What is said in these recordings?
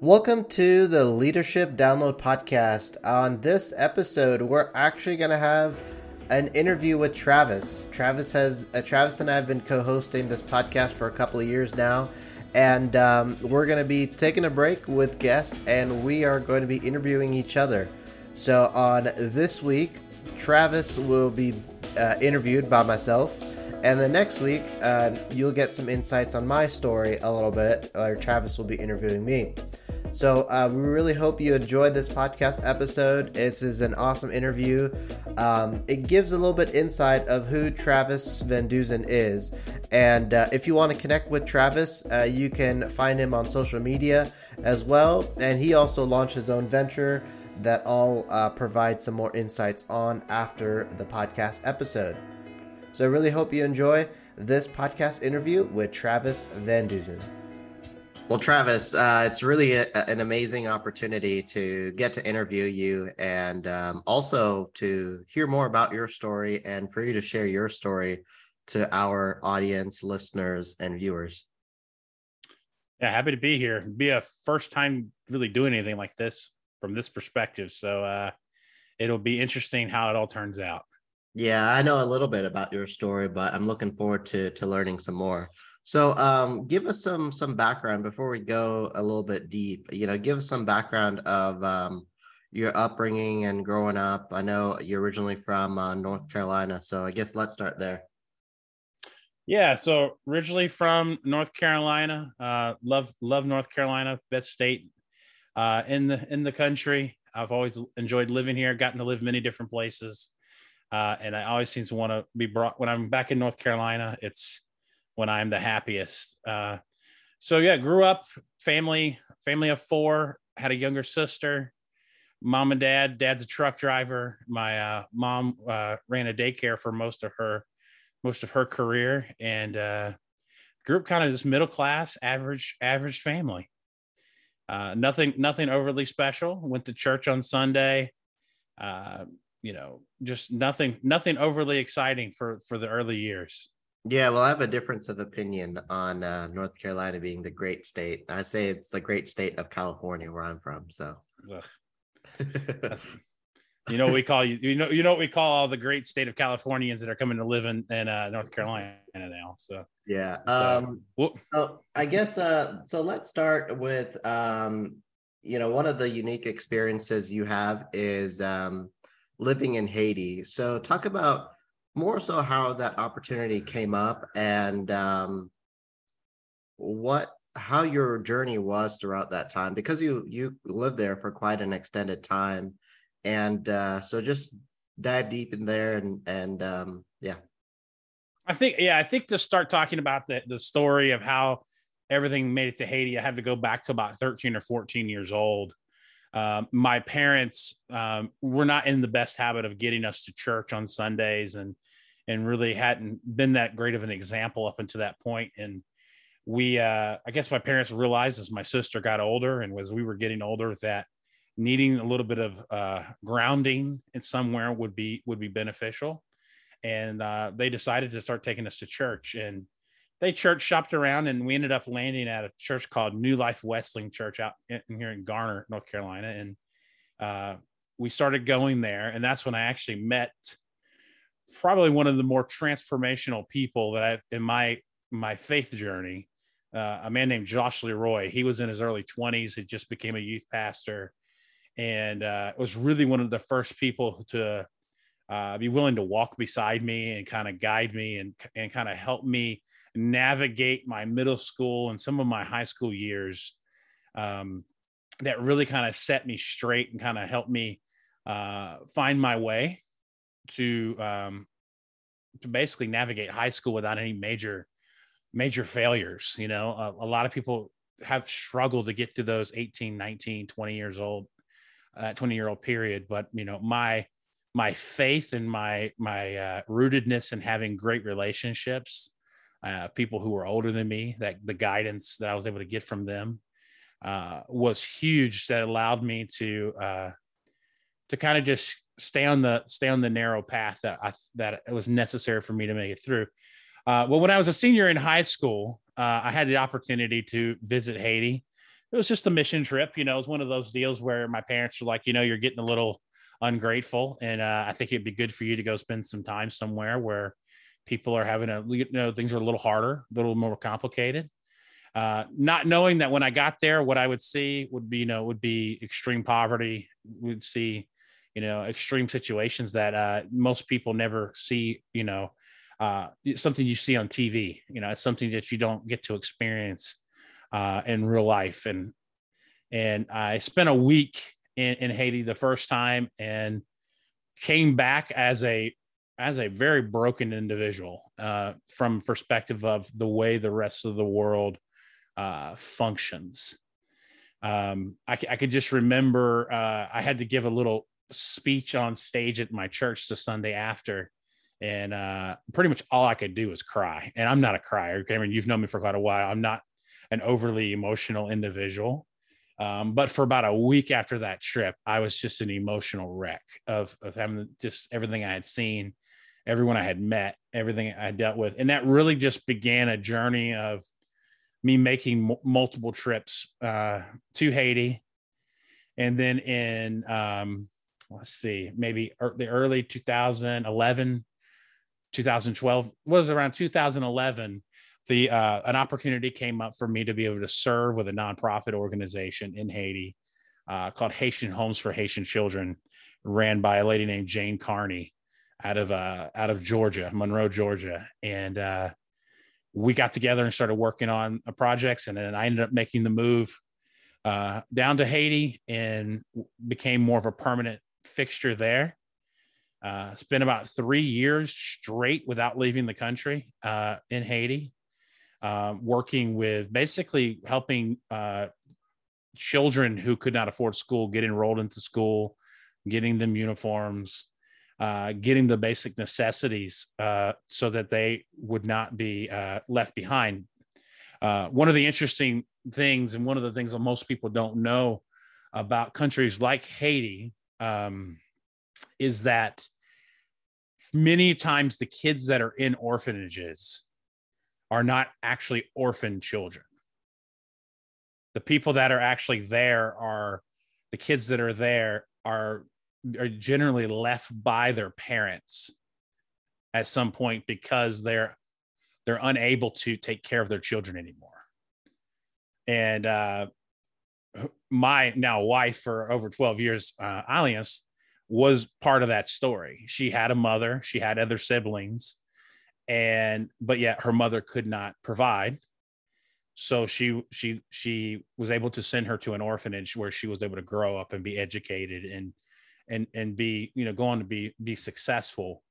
Welcome to the Leadership Download Podcast. On this episode, we're actually going to have an interview with Travis. Travis has uh, Travis and I have been co-hosting this podcast for a couple of years now, and um, we're going to be taking a break with guests, and we are going to be interviewing each other. So on this week, Travis will be uh, interviewed by myself. And the next week, uh, you'll get some insights on my story a little bit, or Travis will be interviewing me. So uh, we really hope you enjoyed this podcast episode. This is an awesome interview. Um, it gives a little bit insight of who Travis Vandeusen is. And uh, if you want to connect with Travis, uh, you can find him on social media as well. And he also launched his own venture that I'll uh, provide some more insights on after the podcast episode. So I really hope you enjoy this podcast interview with Travis Vandeusen. Well, Travis, uh, it's really a, an amazing opportunity to get to interview you and um, also to hear more about your story and for you to share your story to our audience, listeners, and viewers. Yeah, happy to be here. Be a first time really doing anything like this from this perspective. So uh, it'll be interesting how it all turns out. Yeah, I know a little bit about your story, but I'm looking forward to to learning some more. So, um, give us some some background before we go a little bit deep. You know, give us some background of um, your upbringing and growing up. I know you're originally from uh, North Carolina, so I guess let's start there. Yeah, so originally from North Carolina, uh, love love North Carolina, best state uh, in the in the country. I've always enjoyed living here, gotten to live many different places, uh, and I always seem to want to be brought when I'm back in North Carolina. It's when I'm the happiest. Uh, so yeah, grew up family family of four. Had a younger sister. Mom and dad. Dad's a truck driver. My uh, mom uh, ran a daycare for most of her most of her career, and uh, grew up kind of this middle class, average average family. Uh, nothing nothing overly special. Went to church on Sunday. You know, just nothing nothing overly exciting for for the early years. Yeah, well, I have a difference of opinion on uh, North Carolina being the great state. I say it's the great state of California, where I'm from. So, you know, what we call you. You know, you know what we call all the great state of Californians that are coming to live in, in uh, North Carolina now. So, yeah. Um, so, so I guess. Uh, so let's start with. Um, you know, one of the unique experiences you have is um, living in Haiti. So, talk about more so how that opportunity came up and um, what how your journey was throughout that time because you you lived there for quite an extended time. And uh, so just dive deep in there and and um, yeah. I think yeah i think to start talking about the the story of how everything made it to haiti i have to go back to about 13 or 14 years old um, my parents um, were not in the best habit of getting us to church on Sundays and and really hadn't been that great of an example up until that point. And we, uh, I guess my parents realized as my sister got older and as we were getting older that needing a little bit of uh, grounding in somewhere would be would be beneficial. And uh, they decided to start taking us to church and they church shopped around and we ended up landing at a church called New Life Wesleyan Church out in, here in Garner, North Carolina. And uh, we started going there. And that's when I actually met probably one of the more transformational people that I in my my faith journey. Uh, a man named Josh Leroy. He was in his early 20s. He just became a youth pastor, and uh, was really one of the first people to uh, be willing to walk beside me and kind of guide me and and kind of help me navigate my middle school and some of my high school years. Um, that really kind of set me straight and kind of helped me uh, find my way to um, to basically navigate high school without any major major failures you know a, a, lot of people have struggled to get to those 18 19 20 years old uh, 20 year old period but you know my my faith and my my uh, rootedness in having great relationships uh, people who were older than me that the guidance that i was able to get from them uh, was huge that allowed me to uh, to kind of just stay on the stay on the narrow path that I that it was necessary for me to make it through. Uh, well, when I was a senior in high school, uh, I had the opportunity to visit Haiti. It was just a mission trip. You know, it was one of those deals where my parents were like, you know, you're getting a little ungrateful, and uh, I think it'd be good for you to go spend some time somewhere where people are having a, you know, things are a little harder, a little more complicated. Uh, not knowing that when I got there, what I would see would be, you know, would be extreme poverty. We'd see, you know, extreme situations that uh, most people never see, you know, uh, something you see on TV. You know, it's something that you don't get to experience uh, in real life. And and I spent a week in, in Haiti the first time and came back as a as a very broken individual uh, from perspective of the way the rest of the world uh, functions. Um, I, I, could just remember uh, I had to give a little speech on stage at my church the Sunday after, and uh, pretty much all I could do was cry. And I'm not a crier, Cameron. You've known me for quite a while. I'm not an overly emotional individual. Um, but for about a week after that trip, I was just an emotional wreck of of having just everything I had seen, everyone I had met, everything I dealt with, and that really just began a journey of me making m- multiple trips uh, to Haiti, and then in um, let's see, maybe er- the early 2011 2012 was around 2011 the uh, an opportunity came up for me to be able to serve with a nonprofit organization in Haiti uh, called Haitian Homes for Haitian Children, ran by a lady named Jane Carney out of uh, out of Georgia, Monroe, Georgia, and uh, we got together and started working on projects, and then I ended up making the move uh, down to Haiti and became more of a permanent fixture there. Uh, spent about three years straight without leaving the country uh, in Haiti, uh, working with basically helping uh, children who could not afford school get enrolled into school, getting them uniforms, uh, getting the basic necessities uh, so that they would not be left behind. one of the interesting things, and one of the things that most people don't know about countries like Haiti, um, is that many times the kids that are in orphanages are not actually orphan children. The people that are actually there are the kids that are there are are generally left by their parents at some point because they're they're unable to take care of their children anymore. And uh, my now wife for over 12 years, uh, Alliance, was part of that story. She had a mother, she had other siblings, and but yet her mother could not provide. So she she she was able to send her to an orphanage where she was able to grow up and be educated and and and be you know go on to be be successful.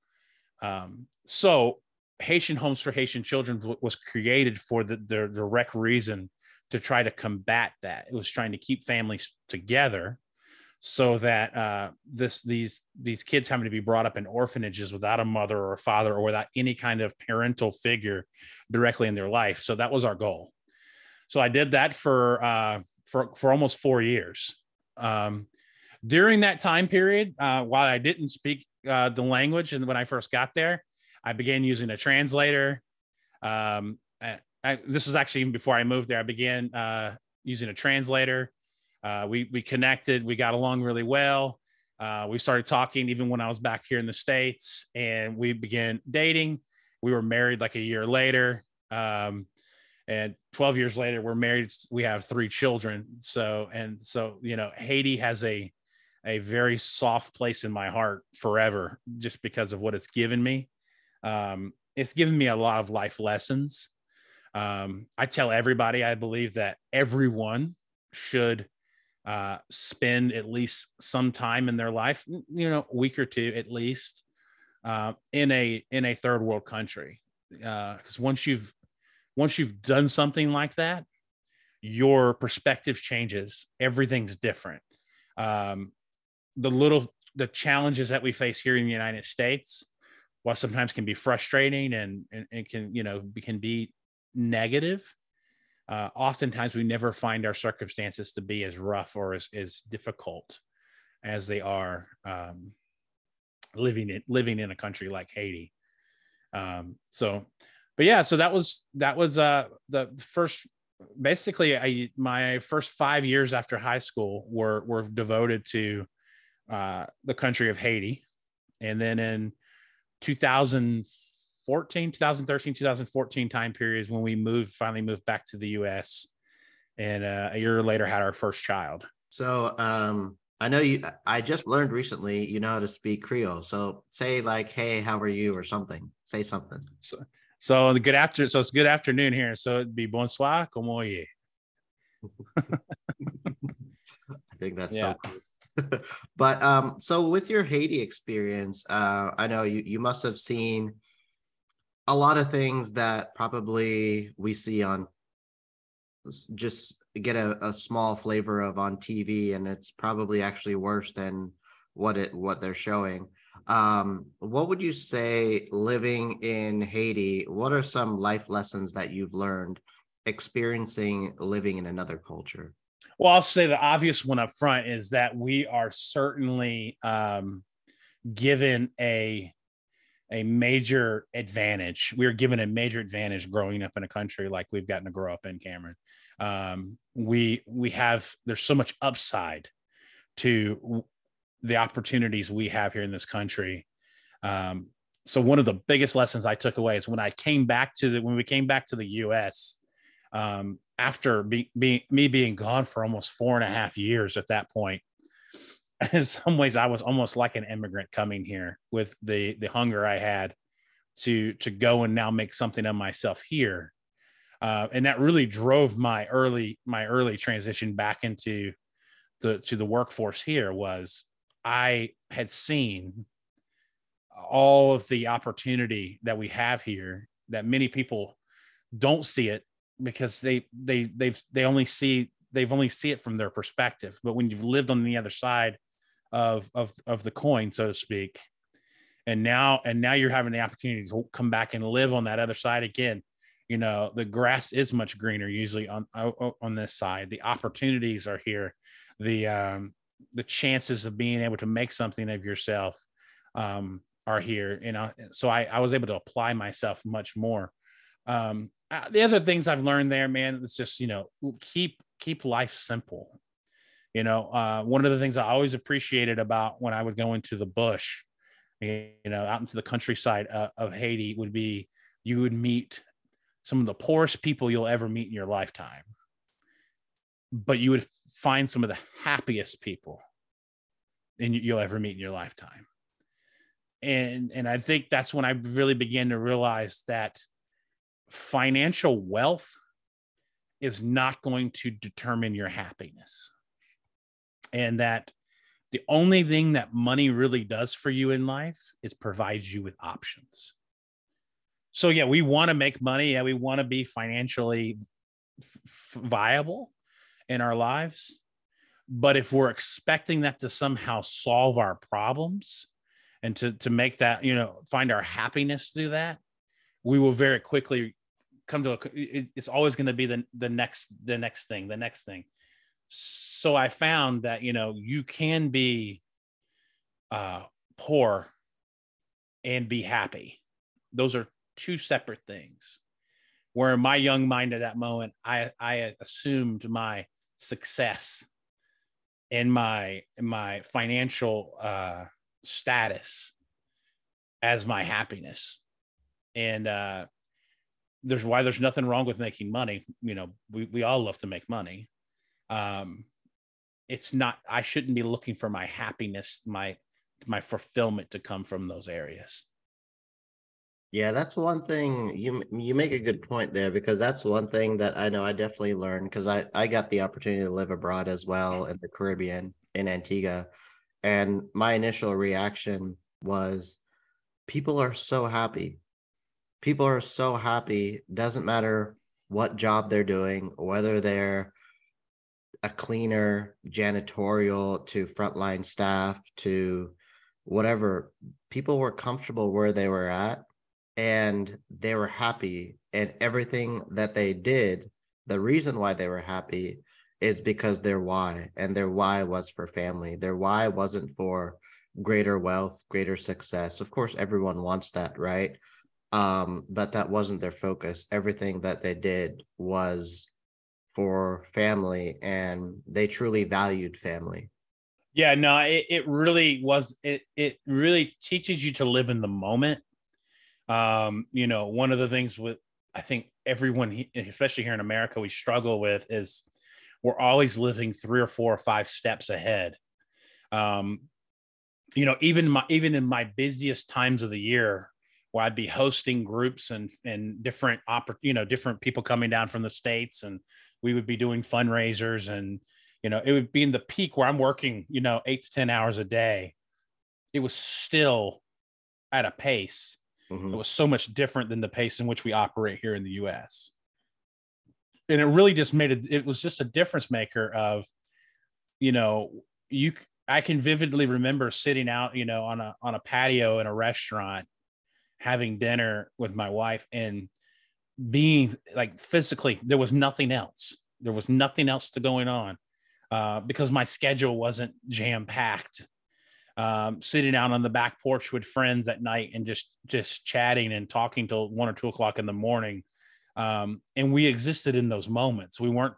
Um, so Haitian Homes for Haitian Children was created for the, the direct reason to try to combat that. It was trying to keep families together so that uh, this these these kids having to be brought up in orphanages without a mother or a father or without any kind of parental figure directly in their life. So that was our goal. So I did that for uh, for for almost four years. Um, during that time period, uh, while I didn't speak uh, the language, and when I first got there, I began using a translator. Um, I, I, this was actually even before I moved there. I began uh, using a translator. Uh, we we connected. We got along really well. Uh, we started talking even when I was back here in the states, and we began dating. We were married like a year later, um, and 12 years later, we're married. We have three children. So and so, you know, Haiti has a a very soft place in my heart forever, just because of what it's given me. Um, it's given me a lot of life lessons. Um, I tell everybody I believe that everyone should uh, spend at least some time in their life, you know, week or two at least, uh, in a in a third world country. Because uh, once you've once you've done something like that, your perspective changes. Everything's different. Um, the little the challenges that we face here in the United States, while sometimes can be frustrating and and, and can you know can be negative uh, oftentimes we never find our circumstances to be as rough or as, as difficult as they are um, living in living in a country like Haiti. Um, so but yeah, so that was that was uh the first basically I my first five years after high school were were devoted to uh the country of Haiti. And then in 2014, 2013, 2014 time periods when we moved, finally moved back to the US and uh, a year later had our first child. So um I know you I just learned recently you know how to speak Creole. So say like, hey, how are you or something. Say something. So so the good after so it's good afternoon here. So it'd be bonsoir, como est. I think that's yeah. so cool. but um so with your Haiti experience, uh I know you you must have seen a lot of things that probably we see on just get a, a small flavor of on TV and it's probably actually worse than what it what they're showing. Um, what would you say living in Haiti? What are some life lessons that you've learned experiencing living in another culture? Well, I'll say the obvious one up front is that we are certainly um, given a a major advantage. We are given a major advantage growing up in a country like we've gotten to grow up in, Cameron. Um, we we have there's so much upside to the opportunities we have here in this country. Um, so one of the biggest lessons I took away is when I came back to the when we came back to the U.S. Um, after me being gone for almost four and a half years at that point. In some ways, I was almost like an immigrant coming here with the the hunger I had to to go and now make something of myself here, uh, and that really drove my early my early transition back into the to the workforce here was I had seen all of the opportunity that we have here that many people don't see it because they they they've they only see they've only see it from their perspective but when you've lived on the other side of of of the coin so to speak and now and now you're having the opportunity to come back and live on that other side again you know the grass is much greener usually on on this side the opportunities are here the um the chances of being able to make something of yourself um, are here. You know, so I, I was able to apply myself much more. Um, uh, the other things I've learned there, man, it's just you know keep keep life simple. You know, uh, one of the things I always appreciated about when I would go into the bush, you know, out into the countryside uh, of Haiti, would be you would meet some of the poorest people you'll ever meet in your lifetime, but you would find some of the happiest people and you'll ever meet in your lifetime. And and I think that's when I really began to realize that financial wealth is not going to determine your happiness. And that the only thing that money really does for you in life is provides you with options. So yeah, we want to make money, yeah, we want to be financially f- viable, in our lives. But if we're expecting that to somehow solve our problems and to, to make that, you know, find our happiness through that, we will very quickly come to a, it's always going to be the, the next, the next thing, the next thing. So I found that, you know, you can be uh, poor and be happy. Those are two separate things. Where in my young mind at that moment, I, I assumed my success and my my financial uh status as my happiness and uh there's why there's nothing wrong with making money. You know we, we all love to make money. Um it's not i shouldn't be looking for my happiness my my fulfillment to come from those areas. Yeah, that's one thing you you make a good point there because that's one thing that I know I definitely learned because I I got the opportunity to live abroad as well in the Caribbean in Antigua. And my initial reaction was people are so happy. People are so happy doesn't matter what job they're doing whether they're a cleaner, janitorial to frontline staff to whatever people were comfortable where they were at and they were happy. And everything that they did the reason why they were happy is because their why and their why was for family. Their why wasn't for greater wealth greater success. Of course everyone wants that right um, but that wasn't their focus. Everything that they did was for family, and they truly valued family. Yeah, no, it, it really was. It it really teaches you to live in the moment. Um, you know, one of the things with I think everyone, especially here in America, we struggle with is we're always living three or four or five steps ahead. Um, you know, even my even in my busiest times of the year, where I'd be hosting groups and and different oppor- you know different people coming down from the states, and we would be doing fundraisers, and you know it would be in the peak where I'm working you know eight to ten hours a day. It was still at a pace. Mm-hmm. It was so much different than the pace in which we operate here in the U.S. And it really just made it. It was just a difference maker of, you know, you I can vividly remember sitting out, you know, on a on a patio in a restaurant, having dinner with my wife, and being like physically, there was nothing else. There was nothing else to going on uh, because my schedule wasn't jam packed. Um, sitting out on the back porch with friends at night and just just chatting and talking till one or two o'clock in the morning. Um, and we existed in those moments. We weren't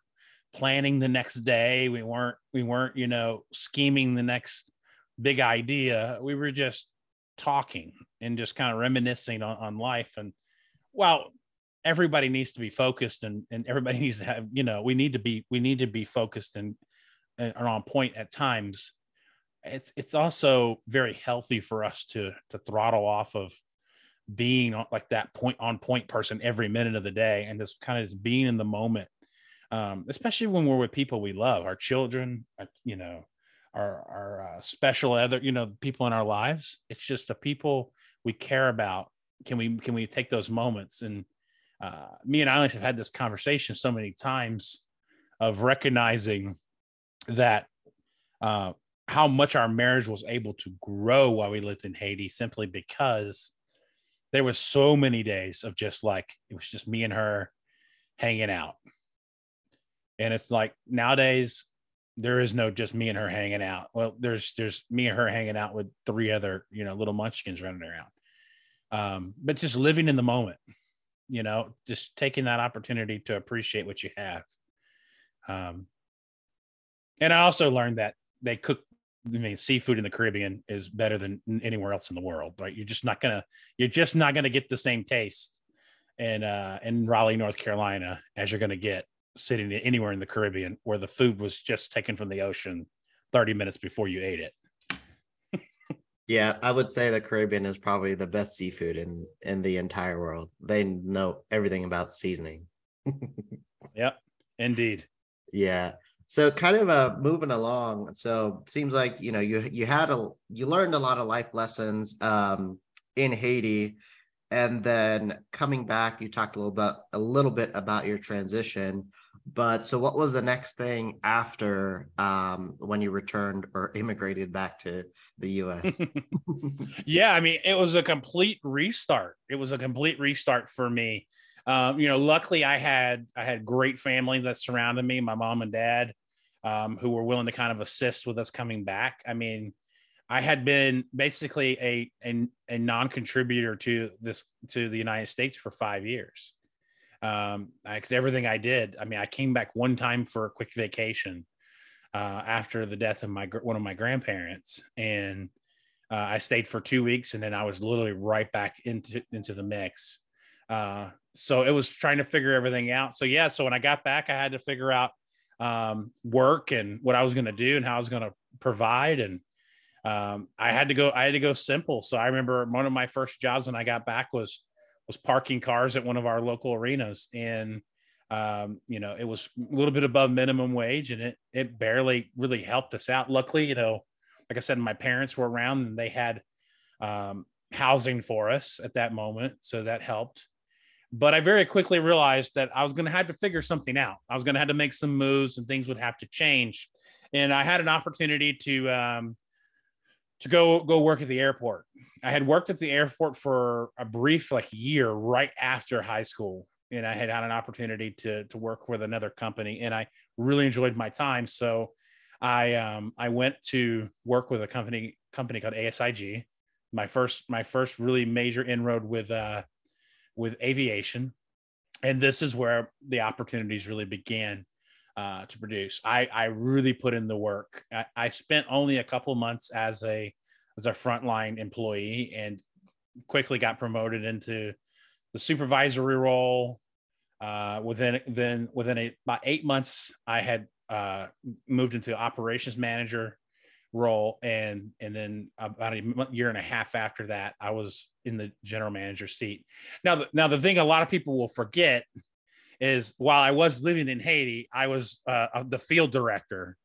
planning the next day. We weren't we weren't, you know, scheming the next big idea. We were just talking and just kind of reminiscing on, on life. And well, everybody needs to be focused and, and everybody needs to have, you know, we need to be we need to be focused and, and on point at times. It's it's also very healthy for us to to throttle off of being like that point on point person every minute of the day and just kind of just being in the moment um, especially when we're with people we love, our children, uh, you know, our our uh, special other, you know, people in our lives. It's just the people we care about. Can we can we take those moments? And uh, me and Eileen have had this conversation so many times of recognizing that uh, how much our marriage was able to grow while we lived in Haiti, simply because there was so many days of just like it was just me and her hanging out and it's like nowadays there is no just me and her hanging out. Well, there's there's me and her hanging out with three other you know little munchkins running around. Um, but just living in the moment, you know, just taking that opportunity to appreciate what you have. Um, and I also learned that they cook. I mean, seafood in the Caribbean is better than anywhere else in the world, right? You're just not gonna, you're just not gonna get the same taste in uh, in Raleigh, North Carolina, as you're gonna get sitting anywhere in the Caribbean where the food was just taken from the ocean 30 minutes before you ate it. yeah, I would say the Caribbean is probably the best seafood in in the entire world. They know everything about seasoning. yep, indeed. Yeah. So kind of uh moving along. So seems like you know you you had a you learned a lot of life lessons um in Haiti and then coming back you talked a little bit a little bit about your transition but so what was the next thing after um, when you returned or immigrated back to the us yeah i mean it was a complete restart. It was a complete restart for me. Um, you know luckily i had i had great family that surrounded me my mom and dad um, who were willing to kind of assist with us coming back. I mean I had been basically a, a, a non-contributor to this to the United States for five years. Um, because everything I did, I mean, I came back one time for a quick vacation uh, after the death of my one of my grandparents, and uh, I stayed for two weeks, and then I was literally right back into into the mix. Uh, so it was trying to figure everything out. So yeah, so when I got back, I had to figure out um, work and what I was going to do and how I was going to provide and um, I had to go. I had to go simple. So I remember one of my first jobs when I got back was was parking cars at one of our local arenas, and um, you know it was a little bit above minimum wage, and it it barely really helped us out. Luckily, you know, like I said, my parents were around and they had um, housing for us at that moment, so that helped. But I very quickly realized that I was going to have to figure something out. I was going to have to make some moves, and things would have to change. And I had an opportunity to um, to go go work at the airport. I had worked at the airport for a brief like year right after high school, and I had had an opportunity to to work with another company, and I really enjoyed my time. So I um I went to work with a company company called ASIG. My first my first really major inroad with uh with aviation, and this is where the opportunities really began uh, to produce. I, I really put in the work. I, I spent only a couple months as a as a frontline employee and quickly got promoted into the supervisory role. Uh, within then within a, about eight months, I had uh, moved into operations manager role and and then about a year and a half after that i was in the general manager seat now the, now the thing a lot of people will forget is while i was living in haiti i was uh, the field director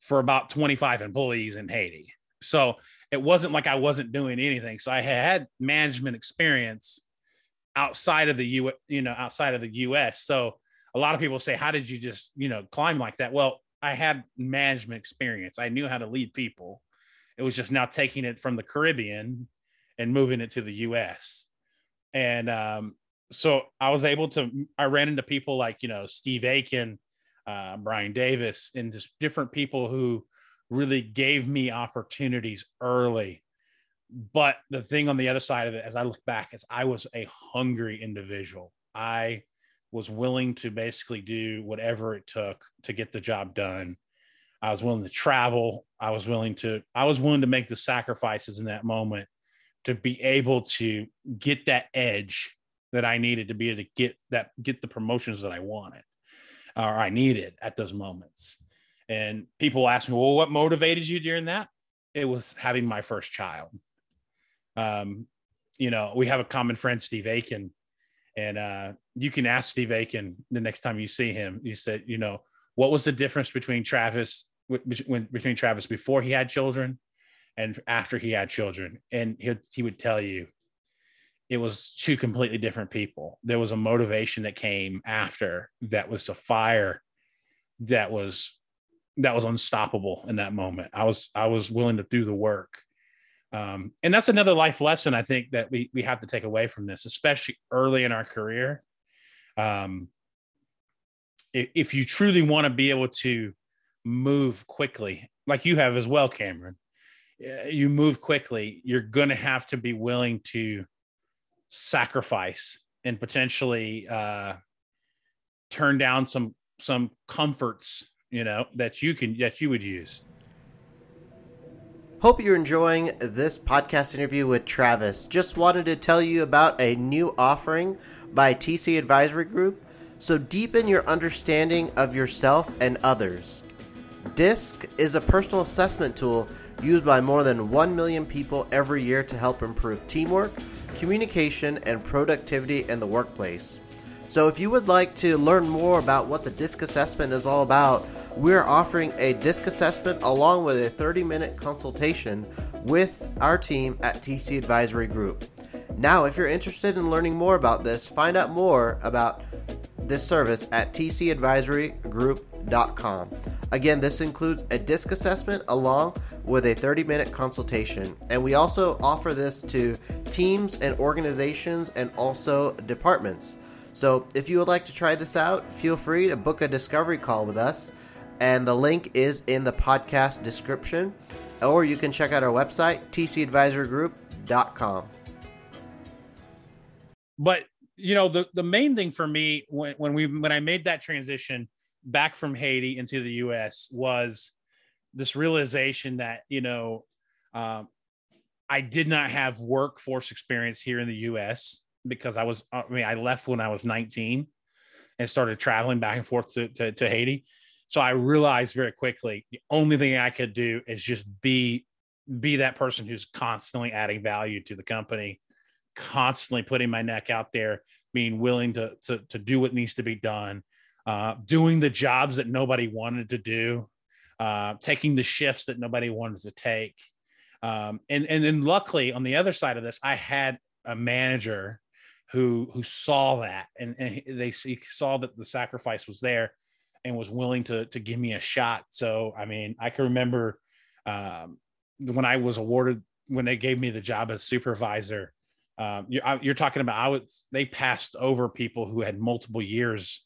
for about 25 employees in haiti so it wasn't like i wasn't doing anything so i had management experience outside of the u you know outside of the us so a lot of people say how did you just you know climb like that well I had management experience. I knew how to lead people. It was just now taking it from the Caribbean and moving it to the US. And um, so I was able to, I ran into people like, you know, Steve Aiken, uh, Brian Davis, and just different people who really gave me opportunities early. But the thing on the other side of it, as I look back, is I was a hungry individual. I was willing to basically do whatever it took to get the job done. I was willing to travel. I was willing to I was willing to make the sacrifices in that moment to be able to get that edge that I needed to be able to get that get the promotions that I wanted or I needed at those moments. And people ask me, "Well, what motivated you during that?" It was having my first child. Um, you know, we have a common friend, Steve Aiken, and uh, you can ask Steve Aiken the next time you see him. You said, you know, what was the difference between Travis when between Travis before he had children and after he had children? And he he would tell you it was two completely different people. There was a motivation that came after that was a fire that was that was unstoppable in that moment. I was I was willing to do the work um, and that's another life lesson I think that we we have to take away from this, especially early in our career. Um, if, if you truly want to be able to move quickly, like you have as well, Cameron, you move quickly. You're going to have to be willing to sacrifice and potentially uh, turn down some some comforts, you know, that you can that you would use. Hope you're enjoying this podcast interview with Travis. Just wanted to tell you about a new offering by TC Advisory Group. So deepen your understanding of yourself and others. DISC is a personal assessment tool used by more than 1 million people every year to help improve teamwork, communication, and productivity in the workplace. So, if you would like to learn more about what the DISC assessment is all about, we're offering a DISC assessment along with a 30 minute consultation with our team at TC Advisory Group. Now, if you're interested in learning more about this, find out more about this service at tcadvisorygroup.com. Again, this includes a DISC assessment along with a 30 minute consultation. And we also offer this to teams and organizations and also departments. So if you would like to try this out, feel free to book a discovery call with us. And the link is in the podcast description. Or you can check out our website, tcadvisorygroup.com. But you know, the, the main thing for me when, when we when I made that transition back from Haiti into the US was this realization that, you know, um, I did not have workforce experience here in the US because I was, I mean, I left when I was 19 and started traveling back and forth to, to, to Haiti. So I realized very quickly the only thing I could do is just be be that person who's constantly adding value to the company, constantly putting my neck out there, being willing to to, to do what needs to be done, uh, doing the jobs that nobody wanted to do, uh, taking the shifts that nobody wanted to take. Um, and and then luckily on the other side of this, I had a manager who who saw that and, and they saw that the sacrifice was there and was willing to to give me a shot. So I mean, I can remember um, when I was awarded when they gave me the job as supervisor. Um, you're, you're talking about I was they passed over people who had multiple years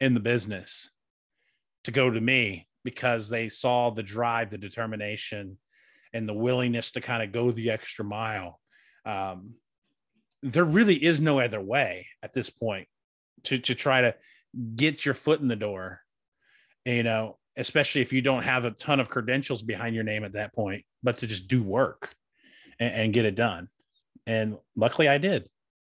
in the business to go to me because they saw the drive, the determination, and the willingness to kind of go the extra mile. Um, there really is no other way at this point to to try to get your foot in the door. You know, especially if you don't have a ton of credentials behind your name at that point, but to just do work and, and get it done. And luckily, I did.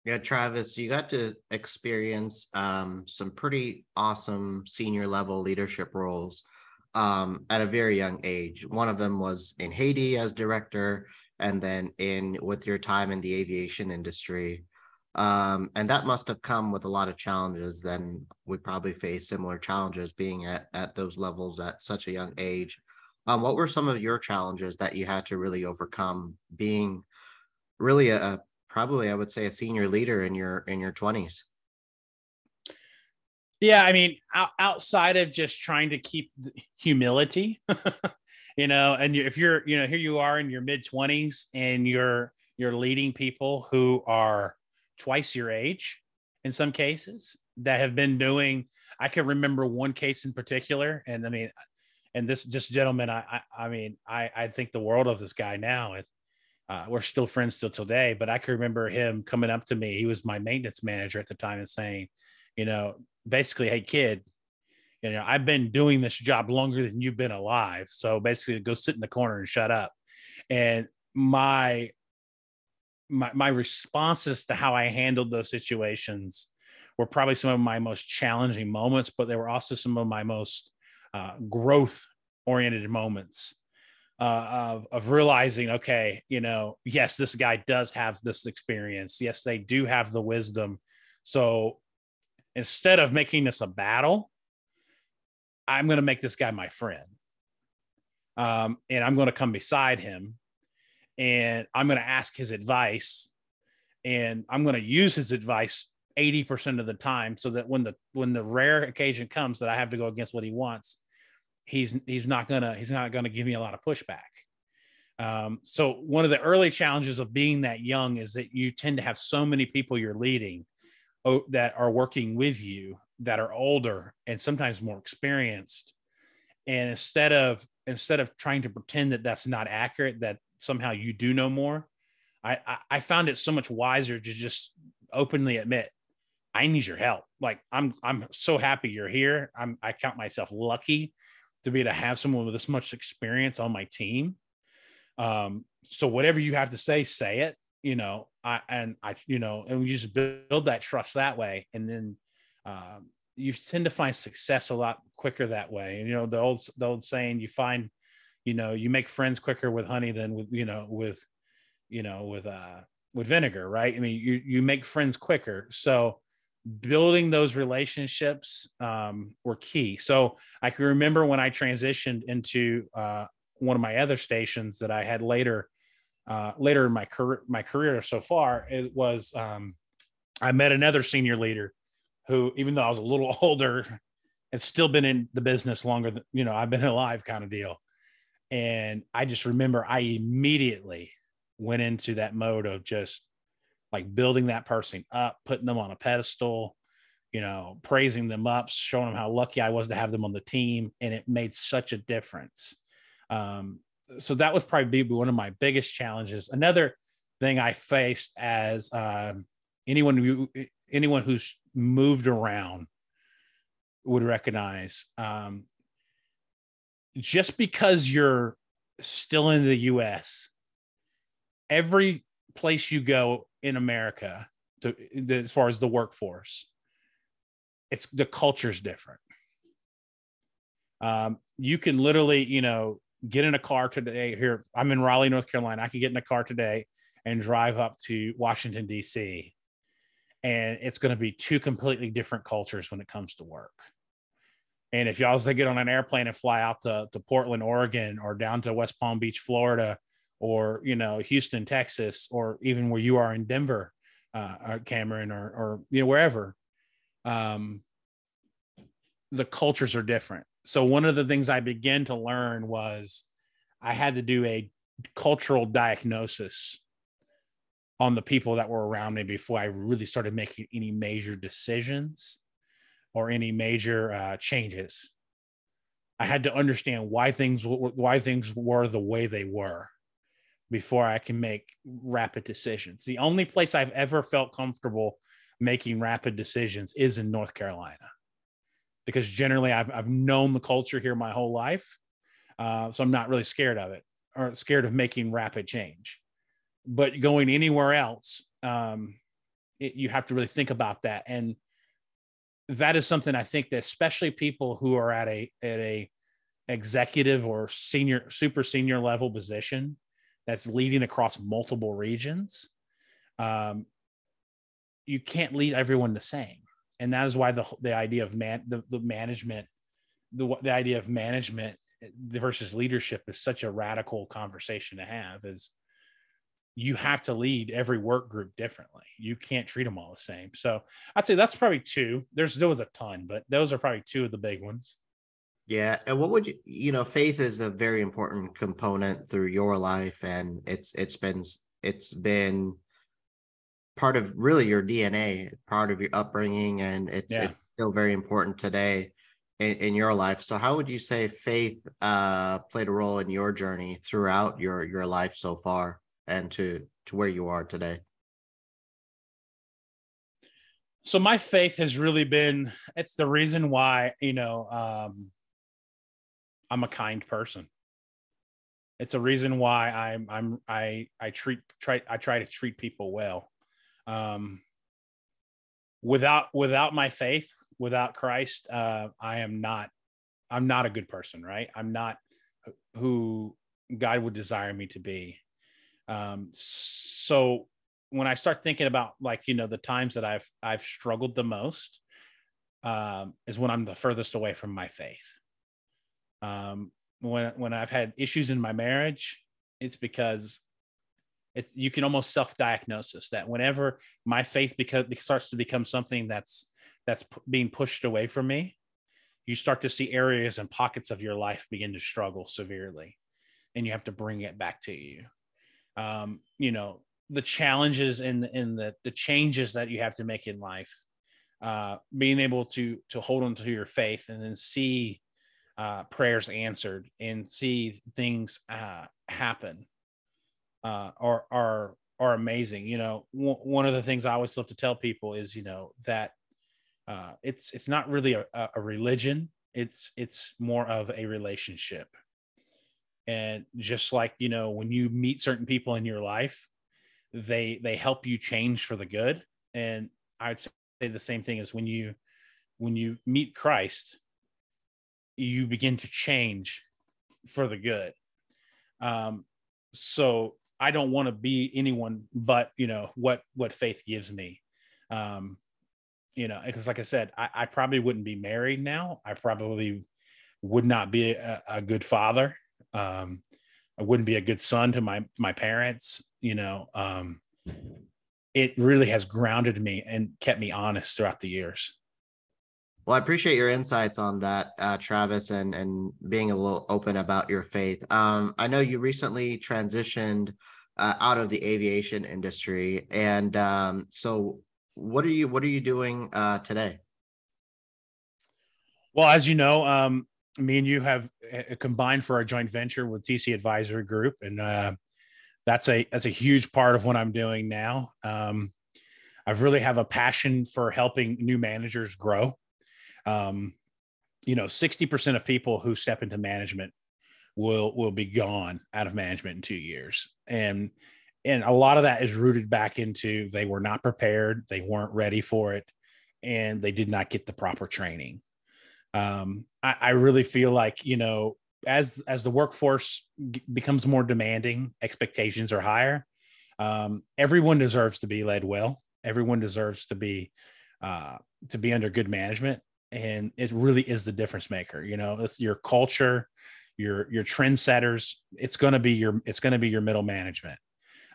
Yeah, Travis, you got to experience um, some pretty awesome senior level leadership roles um, at a very young age. One of them was in Haiti as director, and then in with your time in the aviation industry. Um, and that must have come with a lot of challenges. Then we probably face similar challenges being at, at those levels at such a young age. Um, what were some of your challenges that you had to really overcome being really a, a probably I would say a senior leader in your in your 20s. Yeah, I mean, outside of just trying to keep humility, you know, and if you're, you know, here you are in your mid 20s and you're you're leading people who are twice your age in some cases that have been doing I can remember one case in particular and I mean and this just gentleman I I, I mean I I think the world of this guy now uh, we're still friends still today, but I can remember him coming up to me. He was my maintenance manager at the time and saying, you know, basically, hey, kid, you know, I've been doing this job longer than you've been alive. So basically, go sit in the corner and shut up. And my, my, my responses to how I handled those situations were probably some of my most challenging moments, but they were also some of my most uh, growth oriented moments uh, of of realizing, okay, you know, yes, this guy does have this experience. Yes, they do have the wisdom. So instead of making this a battle, I'm going to make this guy my friend, um, and I'm going to come beside him, and I'm going to ask his advice, and I'm going to use his advice 80% of the time so that when the when the rare occasion comes that I have to go against what he wants, he's he's not gonna he's not gonna give me a lot of pushback. Um, so one of the early challenges of being that young is that you tend to have so many people you're leading oh, that are working with you that are older and sometimes more experienced. And instead of instead of trying to pretend that that's not accurate, that somehow you do know more, I, I, I found it so much wiser to just openly admit I need your help. Like I'm I'm so happy you're here. I'm I count myself lucky to be to have someone with this much experience on my team. Um, so whatever you have to say, say it, you know, I, and I, you know, and we just build that trust that way. And then, um, you tend to find success a lot quicker that way. And, you know, the old, the old saying, you find, you know, you make friends quicker with honey than with, you know, with, you know, with, uh, with vinegar, right? I mean, you, you make friends quicker. So, building those relationships um, were key. So I can remember when I transitioned into uh, one of my other stations that I had later, uh, later in my career, my career so far, it was um, I met another senior leader who, even though I was a little older, had still been in the business longer than you know I've been alive, kind of deal. And I just remember I immediately went into that mode of just like building that person up, putting them on a pedestal, you know, praising them up, showing them how lucky I was to have them on the team. And it made such a difference. Um, so that was probably one of my biggest challenges. Another thing I faced as um, anyone who anyone who's moved around would recognize um, just because you're still in the US, every place you go in America to, as far as the workforce. It's the culture's different. Um, you can literally, you know, get in a car today. Here, I'm in Raleigh, North Carolina. I can get in a car today and drive up to Washington, D.C. And it's going to be two completely different cultures when it comes to work. And if y'all get on an airplane and fly out to, to Portland, Oregon, or down to West Palm Beach, Florida, or you know Houston, Texas, or even where you are in Denver, uh, Cameron, or or you know wherever, um, the cultures are different. So one of the things I began to learn was I had to do a cultural diagnosis on the people that were around me before I really started making any major decisions or any major uh, changes. I had to understand why things why things were the way they were before I can make rapid decisions. The only place I've ever felt comfortable making rapid decisions is in North Carolina because generally I've, I've known the culture here my whole life. Uh, so I'm not really scared of it or scared of making rapid change. But going anywhere else, um, it, you have to really think about that. And that is something I think that especially people who are at a at a executive or senior super senior level position that's leading across multiple regions um, you can't lead everyone the same. And that is why the the idea of man the, the management the the idea of management versus leadership is such a radical conversation to have is you have to lead every work group differently. You can't treat them all the same. So i'd say that's probably two. There's there was a ton but those are probably two of the big ones yeah and what would you you know faith is a very important component through your life and it's it's been it's been part of really your DNA, part of your upbringing, and it's yeah. it's still very important today in, in, your life. So, how would you say faith uh, played a role in your journey throughout your your life so far, and to to where you are today? So, my faith has really been it's the reason why you know um, I'm a kind person. It's a reason why I'm I'm I I treat try I try to treat people well um, without without my faith, without Christ, uh, I am not I'm not a good person, right? I'm not who God would desire me to be. Um, so when I start thinking about like you know the times that I've I've struggled the most, um, is when I'm the furthest away from my faith. Um, when when I've had issues in my marriage, it's because it's you can almost self-diagnosis that whenever my faith because starts to become something that's that's p- being pushed away from me you start to see areas and pockets of your life begin to struggle severely and you have to bring it back to you. Um, you know the challenges and in the the changes that you have to make in life uh, being able to to hold on to your faith and then see uh, prayers answered and see things uh, happen uh, are are are amazing. You know, w- one of the things I always love to tell people is, you know, that uh, it's it's not really a, a religion. It's it's more of a relationship. And just like you know, when you meet certain people in your life, they they help you change for the good. And I'd say the same thing as when you when you meet Christ, you begin to change for the good. Um, so I don't want to be anyone but you know what what faith gives me. Um, you know, because like I said, I, I, probably wouldn't be married now. I probably would not be a, a good father. Um, I wouldn't be a good son to my my parents. You know, um, it really has grounded me and kept me honest throughout the years. Well, I appreciate your insights on that, uh, Travis, and and being a little open about your faith. Um, I know you recently transitioned uh, out of the aviation industry, and um, so what are you what are you doing uh, today? Well, as you know, um, me and you have uh, combined for our joint venture with TC Advisory Group, and uh, that's a that's a huge part of what I'm doing now. Um, I really have a passion for helping new managers grow um, you know, 60% of people who step into management will will be gone out of management in two years. And and a lot of that is rooted back into they were not prepared, they weren't ready for it, and they did not get the proper training. Um, I, I really feel like you know as as the workforce g- becomes more demanding, expectations are higher. Um, everyone deserves to be led well. Everyone deserves to be uh, to be under good management and it really is the difference maker you know it's your culture your your trendsetters it's going to be your it's to be your middle management.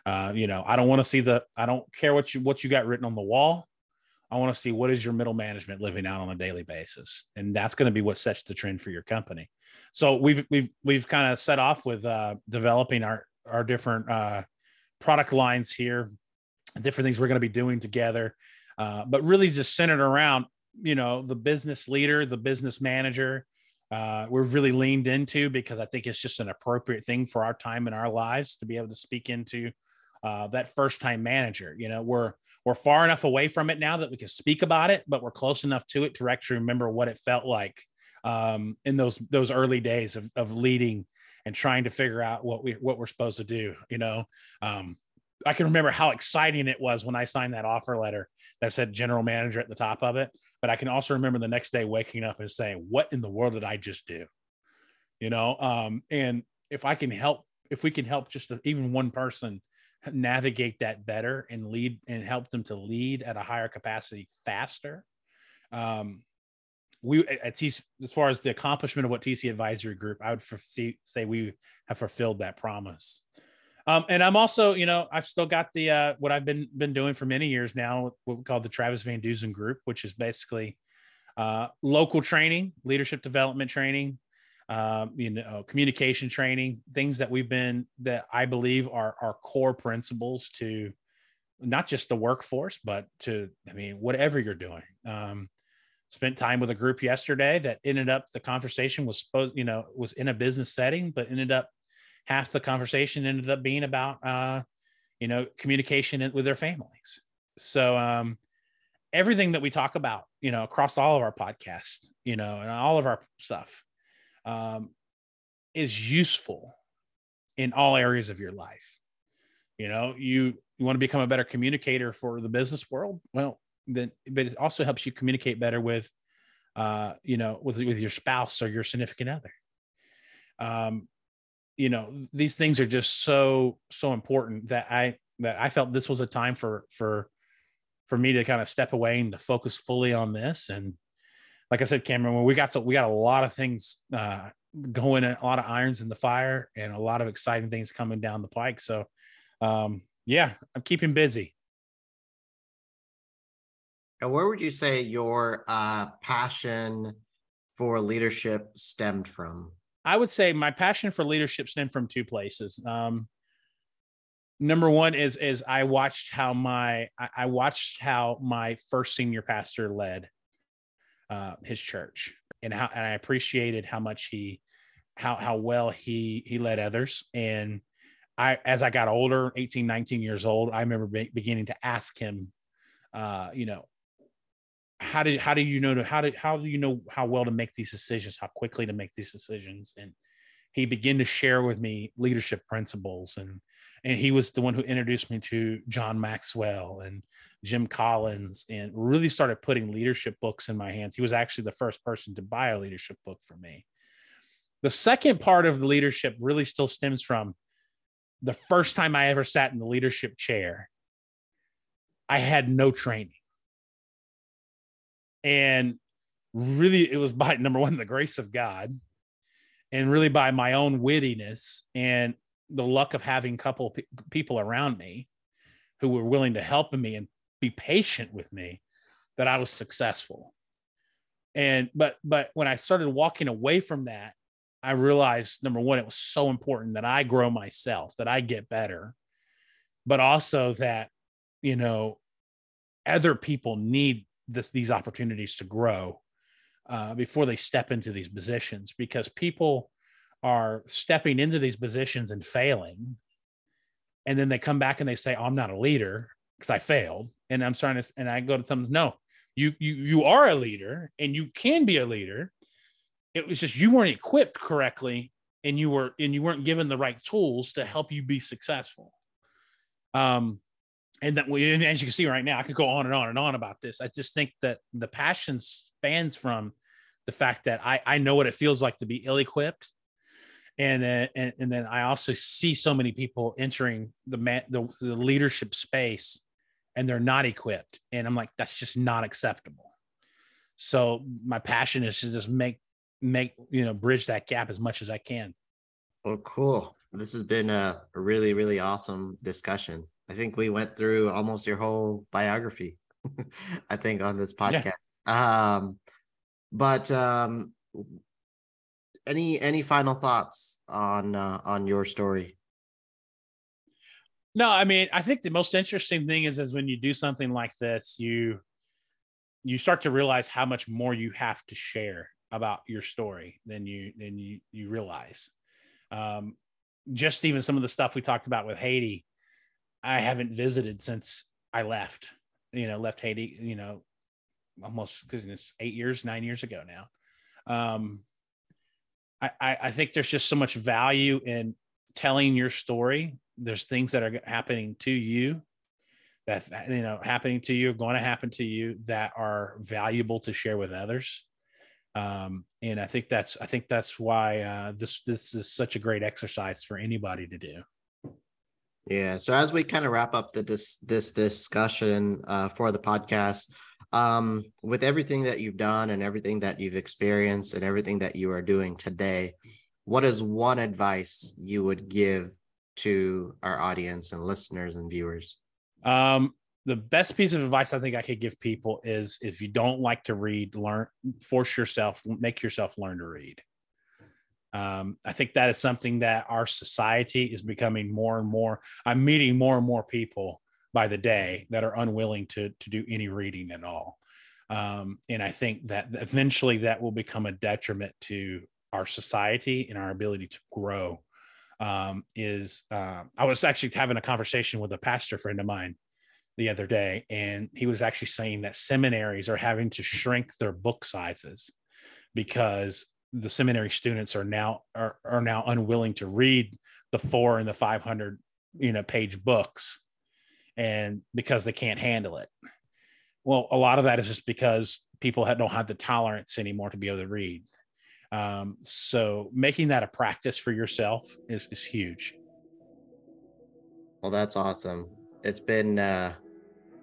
Uh, you know i don't want to see the i don't care what you what you got written on the wall. I want to see what is your middle management living out on a daily basis and that's going to be what sets the trend for your company. So we've we've we've kind of set off with uh, developing our our different uh, product lines here different things we're going to be doing together uh, but really just centered around you know the business leader the business manager uh, we're really leaned into because I think it's just an appropriate thing for our time in our lives to be able to speak into uh, that first time manager. You know, we're we're far enough away from it now that we can speak about it, but we're close enough to it to actually remember what it felt like um, in those those early days of, of leading and trying to figure out what we what we're supposed to do. You know, um, I can remember how exciting it was when I signed that offer letter that said general manager at the top of it. But I can also remember the next day waking up and saying, "What in the world did I just do?" You know, um, and if I can help, if we can help just even one person navigate that better and lead and help them to lead at a higher capacity faster, um, we at TC, as far as the accomplishment of what TC Advisory Group, I would foresee, say we have fulfilled that promise. Um, and I'm also, you know, I've still got the uh, what I've been been doing for many years now, what we call the Travis Vandeusen Group, which is basically uh, local training, leadership development training, um, you know, communication training, things that we've been that I believe are our core principles to not just the workforce, but to I mean, whatever you're doing. Um, spent time with a group yesterday that ended up the conversation was supposed, you know, was in a business setting, but ended up half the conversation ended up being about uh, you know communication with their families. So um, everything that we talk about you know across all of our podcasts you know and all of our stuff um, is useful in all areas of your life. You know you you want to become a better communicator for the business world well then but it also helps you communicate better with uh you know with with your spouse or your significant other. Um you know these things are just so so important that i that i felt this was a time for for for me to kind of step away and to focus fully on this. And like i said cameron when we got so we got a lot of things uh going a lot of irons in the fire and a lot of exciting things coming down the pike. So um yeah i'm keeping busy. And where would you say your uh passion for leadership stemmed from I would say my passion for leadership stemmed from two places. Um, number one is is I watched how my I, watched how my first senior pastor led uh, his church, and how and I appreciated how much he how how well he he led others and I as I got older 18 19 years old I remember be, beginning to ask him uh you know how did how do you know to how do how do you know how well to make these decisions how quickly to make these decisions and he began to share with me leadership principles and and he was the one who introduced me to John Maxwell and Jim Collins and really started putting leadership books in my hands. He was actually the first person to buy a leadership book for me. The second part of the leadership really still stems from the first time I ever sat in the leadership chair. I had no training and really it was by number one the grace of god and really by my own wittiness and the luck of having a couple pe- people around me who were willing to help me and be patient with me that i was successful. And but but when i started walking away from that i realized number one it was so important that i grow myself that i get better but also that you know other people need this these opportunities to grow uh, before they step into these positions because people are stepping into these positions and failing. And then they come back and they say oh, i'm not a leader because i failed. And i'm starting to and i go to some no you you you are a leader and you can be a leader. It was just you weren't equipped correctly and you were and you weren't given the right tools to help you be successful. Um and that we, as you can see right now, I could go on and on and on about this. I just think that the passion spans from the fact that I, I know what it feels like to be ill-equipped, and then and, and then I also see so many people entering the, man, the the leadership space, and they're not equipped, and I'm like, that's just not acceptable. So my passion is to just make make you know bridge that gap as much as I can. Well, cool. This has been a, a really really awesome discussion. I think we went through almost your whole biography. I think on this podcast. Yeah. Um, but um, any any final thoughts on uh, on your story? No, I mean, I think the most interesting thing is is when you do something like this, you you start to realize how much more you have to share. about your story than you than you you realize. Um, just even some of the stuff we talked about with Haiti, I haven't visited since I left. You know, left Haiti. You know, almost because it's eight years, nine years ago now. Um, I, I think there's just so much value in telling your story. There's things that are happening to you that you know happening to you, going to happen to you that are valuable to share with others. Um, and I think that's I think that's why uh, this this is such a great exercise for anybody to do. Yeah. So as we kind of wrap up the this this discussion uh, for the podcast, um, with everything that you've done and everything that you've experienced and everything that you are doing today, what is one advice you would give to our audience and listeners and viewers? Um, the best piece of advice I think I could give people is if you don't like to read, learn, force yourself, make yourself learn to read. Um, I think that is something that our society is becoming more and more. I'm meeting more and more people by the day that are unwilling to to do any reading at all, um, and I think that eventually that will become a detriment to our society and our ability to grow. Um, is uh, I was actually having a conversation with a pastor friend of mine the other day, and he was actually saying that seminaries are having to shrink their book sizes because the seminary students are now are, are now unwilling to read the four and the 500 you know page books and because they can't handle it. Well a lot of that is just because people don't have the tolerance anymore to be able to read. Um, so making that a practice for yourself is, is huge. Well that's awesome. It's been uh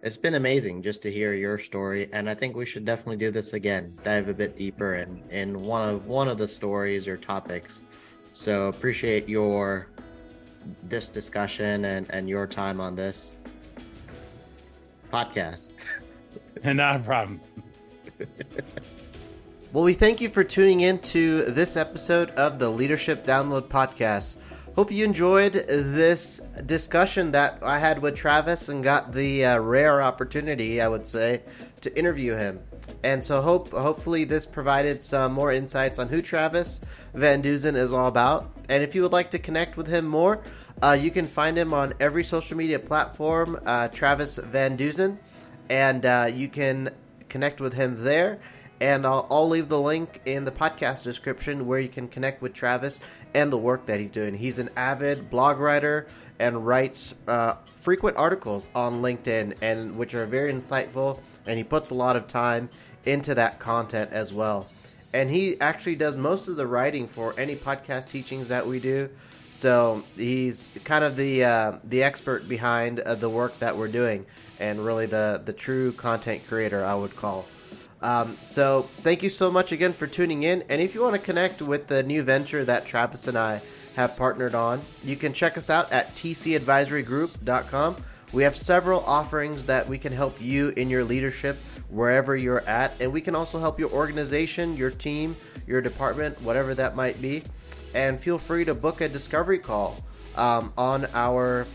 it's been amazing just to hear your story and i think we should definitely do this again dive a bit deeper in in one of one of the stories or topics. So appreciate your this discussion and and your time on this podcast. Not a problem. Well we thank you for tuning in to this episode of the leadership download podcast Hope you enjoyed this discussion that I had with Travis and got the uh, rare opportunity, I would say, to interview him. And so hope hopefully this provided some more insights on who Travis Vandeusen is all about. And if you would like to connect with him more, uh, you can find him on every social media platform, uh, Travis Vandeusen, and uh, you can connect with him there and I'll, I'll, leave the link in the podcast description where you can connect with Travis and the work that he's doing. He's an avid blog writer and writes uh, frequent articles on LinkedIn, and which are very insightful. And he puts a lot of time into that content as well. And he actually does most of the writing for any podcast teachings that we do. So he's kind of the uh, the expert behind uh, the work that we're doing, and really the the true content creator, I would call. Um, so thank you so much again for tuning in. And if you want to connect with the new venture that Travis and I have partnered on, you can check us out at tcadvisorygroup.com. We have several offerings that we can help you in your leadership wherever you're at, and we can also help your organization, your team, your department, whatever that might be. And feel free to book a discovery call um, on our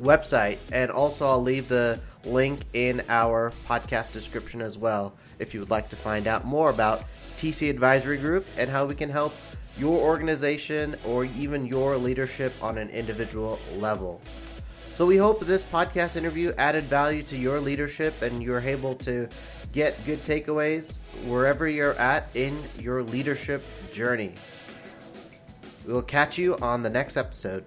website, and also I'll leave the link in our podcast description as well if you would like to find out more about TC Advisory Group and how we can help your organization or even your leadership on an individual level. So we hope this podcast interview added value to your leadership and you're able to get good takeaways wherever you're at in your leadership journey. We will catch you on the next episode.